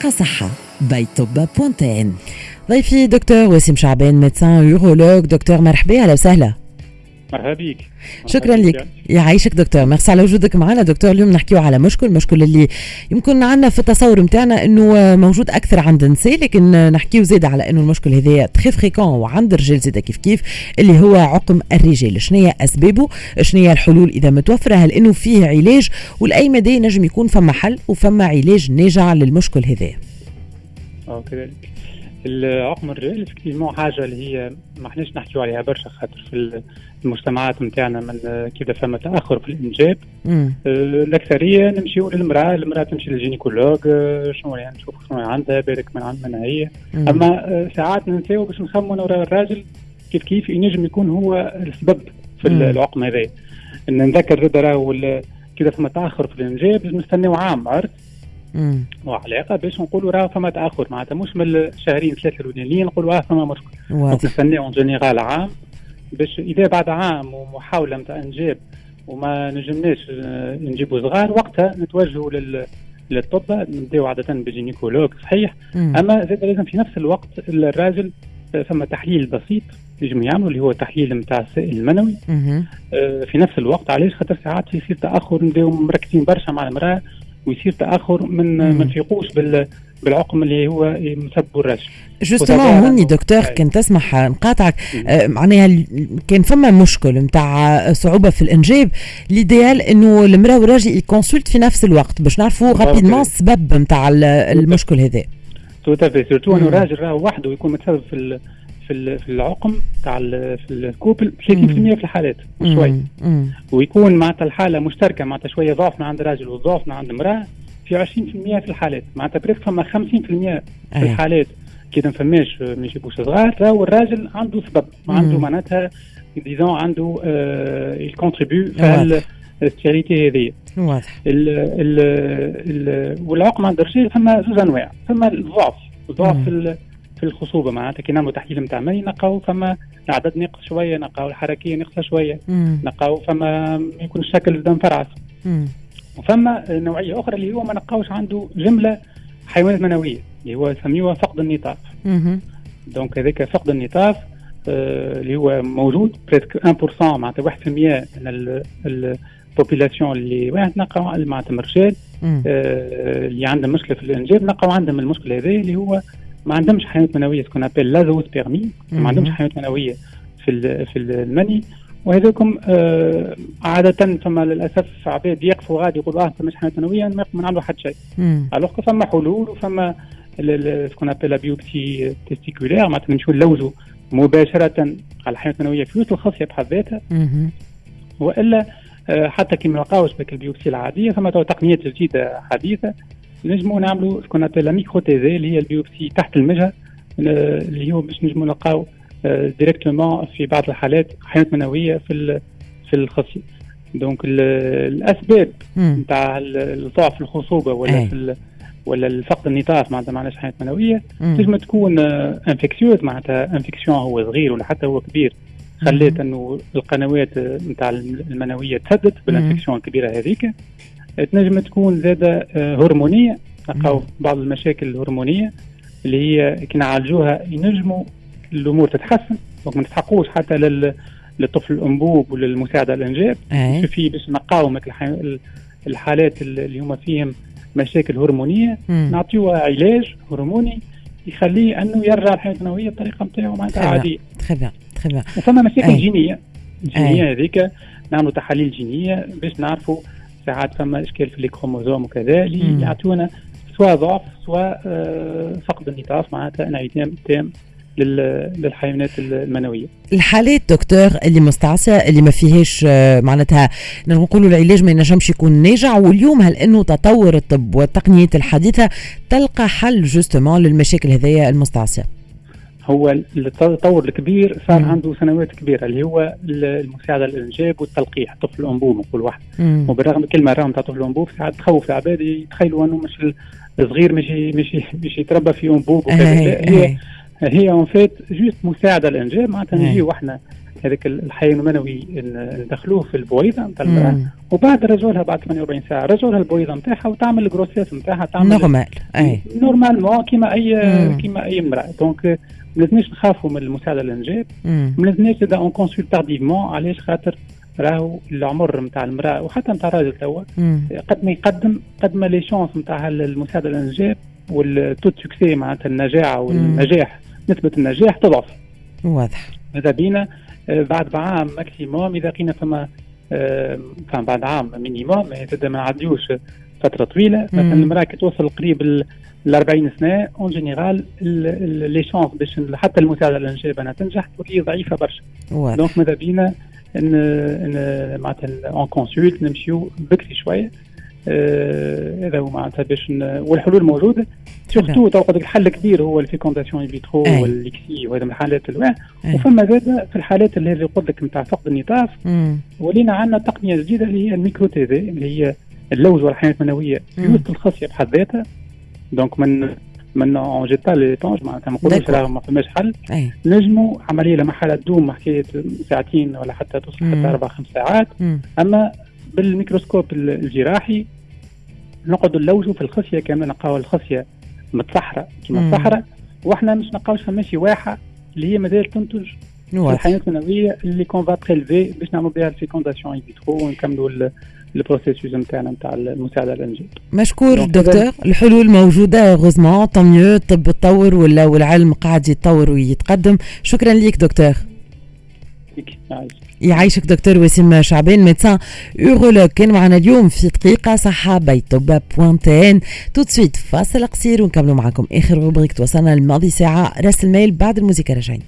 دقيقة صحة by Tobba point tn ضيفي دكتور وسيم شعبان médecin urologue دكتور مرحبا أهلا وسهلا مرحبا بك. شكرا لك. يعيشك دكتور. ميرسي على وجودك معنا. دكتور اليوم نحكيو على مشكل مشكل اللي يمكن عندنا في التصور نتاعنا إنه موجود أكثر عند النساء لكن نحكيو زيد على إنه المشكل هذايا très fréquent وعند الرجال زيد كيف كيف اللي هو عقم الرجال. شنو هي أسبابه؟ شنو هي الحلول إذا متوفرة؟ هل إنه فيه علاج؟ وإلى أي مدى نجم يكون فما حل وفما علاج ناجع للمشكل هذا؟ آه كذلك. العقم الرجال effectivement حاجة اللي هي ما احناش نحكيو عليها برشا خاطر في المجتمعات نتاعنا من كذا فما تأخر في الإنجاب. آه الأكثرية نمشيو للمرأة المرأة تمشي لل gynécologue آه شنو يعني نشوف شنو عندها بالك من عندنا هي. مم. أما آه ساعات ننساو باش نخمو وراء الراجل كيف كيف ينجم يكون هو السبب في مم. العقم هذا. نذكر زاد راهو كذا فما تأخر في الإنجاب نستناو عام عرفت؟ وعلاقه باش نقولوا راه فما تأخر معناتها مش من الشهرين ثلاثة الاولانيين نقولوا آه فما مشكل. donc نستناو en général عام. باش إذا بعد عام ومحاولة نتاع إنجاب وما نجمناش آه، نجيبوا صغار وقتها نتوجهوا لل للطب نبداو عادة ب gynécologue صحيح؟ مم. أما زاد لازم في نفس الوقت الراجل آه، ثم تحليل بسيط يجم يعملوا اللي هو تحليل نتاع السائل المنوي. آه في نفس الوقت علاش؟ خاطر ساعات يصير تأخر نبداو مركزين برشا مع المرأة ويصير تأخر من ما نفيقوش بال بالعقم اللي هو مسبب الرجل justement هوني دكتور كنت تسمح نقاطعك. آه معناها كان فما مشكل نتاع صعوبة في الإنجاب. l'idéal إنه المرأة والراجل ي consulte في نفس الوقت باش نعرفوا rapidement السبب نتاع المشكل هذا. tout à fait surtout إنه الراجل راه وحده يكون متسبب في في في العقم تاع في ال couple 30% في الحالات شوي. ويكون معناتها الحالة مشتركة معناتها شوية ضعف من عند الراجل وضعف من عند المراه في 20% في الحالات. معناتها presque فما 50% في الحالات. كي ما فماش ما يجيبوش صغار راهو الراجل عنده سبب. عنده معناتها disons عنده ي contribue في ال stérilité هذه. واضح. والعقم عند الرجال فما زوج أنواع. فما الضعف. الضعف في الخصوبة معناتها كي نعملوا تحليل نتاع مني نلقاو فما العدد ناقص شوية نلقاو الحركيه ناقصة شوية نلقاو فما يكون الشكل الدم فرعس. وفما نوعية أخرى اللي هو ما نلقاوش عنده جملة حيوانات منوية اللي هو يسميوها فقد النطاف donc هذاك فقد النطاف آه اللي هو موجود presque 1% معناتها 1% من ال population اللي واحد نلقاو معناتها الرجال آه اللي عندهم مشكلة في الإنجاب نلقاو عندهم المشكلة هذه اللي هو ما عندهمش حيوانات منوية ce qu'on appelle l'azoospermie ما عندهمش حيوانات منوية في في المني. وهذوكم آه عادة فما للأسف عباد يقفوا غادي يقولوا آه فماش حيوانات منوية ما نعملوا حتى شيء. alors فما حلول وفما ce qu'on appelle biopsie testiculaire معناتها نمشيو نلوجوا مباشرة على الحيوانات المنوية في وسط الخصية بحد ذاتها وإلا آه حتى كي ما نلقاوش بال biopsie العادية فما تقنيات جديدة حديثة. نجموا نعملوا ce qu'on appelle micro-TESE اللي هي ال biopsie تحت المجهر اللي هو باش نجموا نلقاو directement في بعض الحالات حيوانات منوية في في الخصيه donc الأسباب نتاع الضعف الخصوبة ولا في ولا الفقد النطاف معناتها معناش حيوانات منوية تنجم تكون infectieuse معناتها infection هو صغير ولا حتى هو كبير. خلات إنه القنوات نتاع المنوية تسدد بال infection الكبيرة هذيك. تنجم تكون زادة آه، هرمونية. نلقاو بعض المشاكل الهرمونية اللي هي كي نعالجوها ينجموا الأمور تتحسن. donc ما نستحقوش حتى لل للطفل الأنبوب وللمساعده الإنجاب. في باش نقاوم الحالات اللي هما فيهم مشاكل هرمونية. نعطيوها علاج هرموني يخليه أنه يرجع الحيوانات المنويه الطريقة نتاعو معناتها عادية. très bien très bien وفما مشاكل جينية. الجينيه هذيك نعملوا تحاليل جينية باش نعرفوا ساعات فما إشكال في الكروموزوم وكذا اللي يعطونا سواء ضعف سواء آه، فقد النطاف معناتها انعدام تام للحيوانات المنوية. الحالات دكتور اللي مستعصيه اللي ما فيهاش آه، معناتها نقولوا العلاج ما ينجمش يكون ناجع واليوم هل إنه تطور الطب والتقنيات الحديثة تلقى حل justement للمشاكل هذيا المستعصية؟ هو التطور الكبير صار. عنده سنوات كبيرة اللي هو المساعدة الانجاب والتلقيح طفل الأنبوب نقول واحد. وبالرغم كلمه راهم تاع طفل الأنبوب ساعات تخوف العباد يتخيلوا أنه مش الصغير مش مش مش يتربى في أنبوب وكذا. هي هي en fait juste مساعدة الانجاب معناتها نجيو إحنا هذاك الحيوان المنوي ندخلوه في البويضة نتاع المرأة. وبعد رجعوا بعد 48 ساعة رجعوا البويضة نتاعها وتعمل ال grossesse نتاعها تعمل normale اي normalement كيما أي كيما أي امرأة. donc ما لازمناش نخافوا من المساعده الانجاب ما لازمناش زاد on consulte tardivement علاش خاطر راهو العمر نتاع المرأة وحتى نتاع الراجل توا. قد ما يقدم قد ما les chances نتاع المساعده الانجاب وال taux de succès معناتها النجاعه والنجاح نسبة النجاح تضعف. واضح. ماذا بينا؟ آه، بعد عام maximum إذا لقينا فما آه، بعد عام minimum ما نعديوش فترة طويلة مثلا المرأة كي توصل قريب ال 40 سنه en général les chances باش حتى المساعدة الانجاب انها تنجح تولي ضعيفة برشا. donc ماذا بينا؟ ان ان معناتها on consulte نمشيو بكري شوية. آه، هذا هو معناتها باش والحلول موجودة. surtout تو الحل الكبير هو ال fécondation in vitro وال ICSI وهذا من الحالات الواحد. وفما زاد في الحالات اللي قلت لك نتاع فقد النطاف ولينا عندنا تقنية جديدة اللي هي ال micro TESE اللي هي نلوجوا الحيوانات المنوية في وسط الخصيه بحد ذاتها. donc من من on jette l'éponge معناتها ما نقولوش ما فماش حل نجموا عمليه لما حالة تدوم حكايه ساعتين ولا حتى توصل حتى أربع خمس ساعات اما بالميكروسكوب الجراحي نقعدوا نلوجوا في الخصيه كامله نلقاو الخصيه متصحرة كما الصحراء وإحنا مش نلقاوش فماشي واحه اللي هي مازال تنتج الحيوانات المنويه اللي qu'on va prélever باش نعملوا بها ال fécondation in vitro ونكملوا ال processus نتاعنا نتاع المساعده الانجاب مشكور دكتور الحلول موجودة heureusement tant mieux الطب تطور ولا والعلم قاعد يتطور ويتقدم. شكرا ليك دكتور. يعيشك دكتور وسيم شعبان médecin urologue كان معنا اليوم في دقيقة صحة بيتوبا point tn tout de suite فاصل قصير ونكملوا معكم آخر rubrique توصلنا الماضي ساعة. رأس الميل بعد الموسيقى راجعين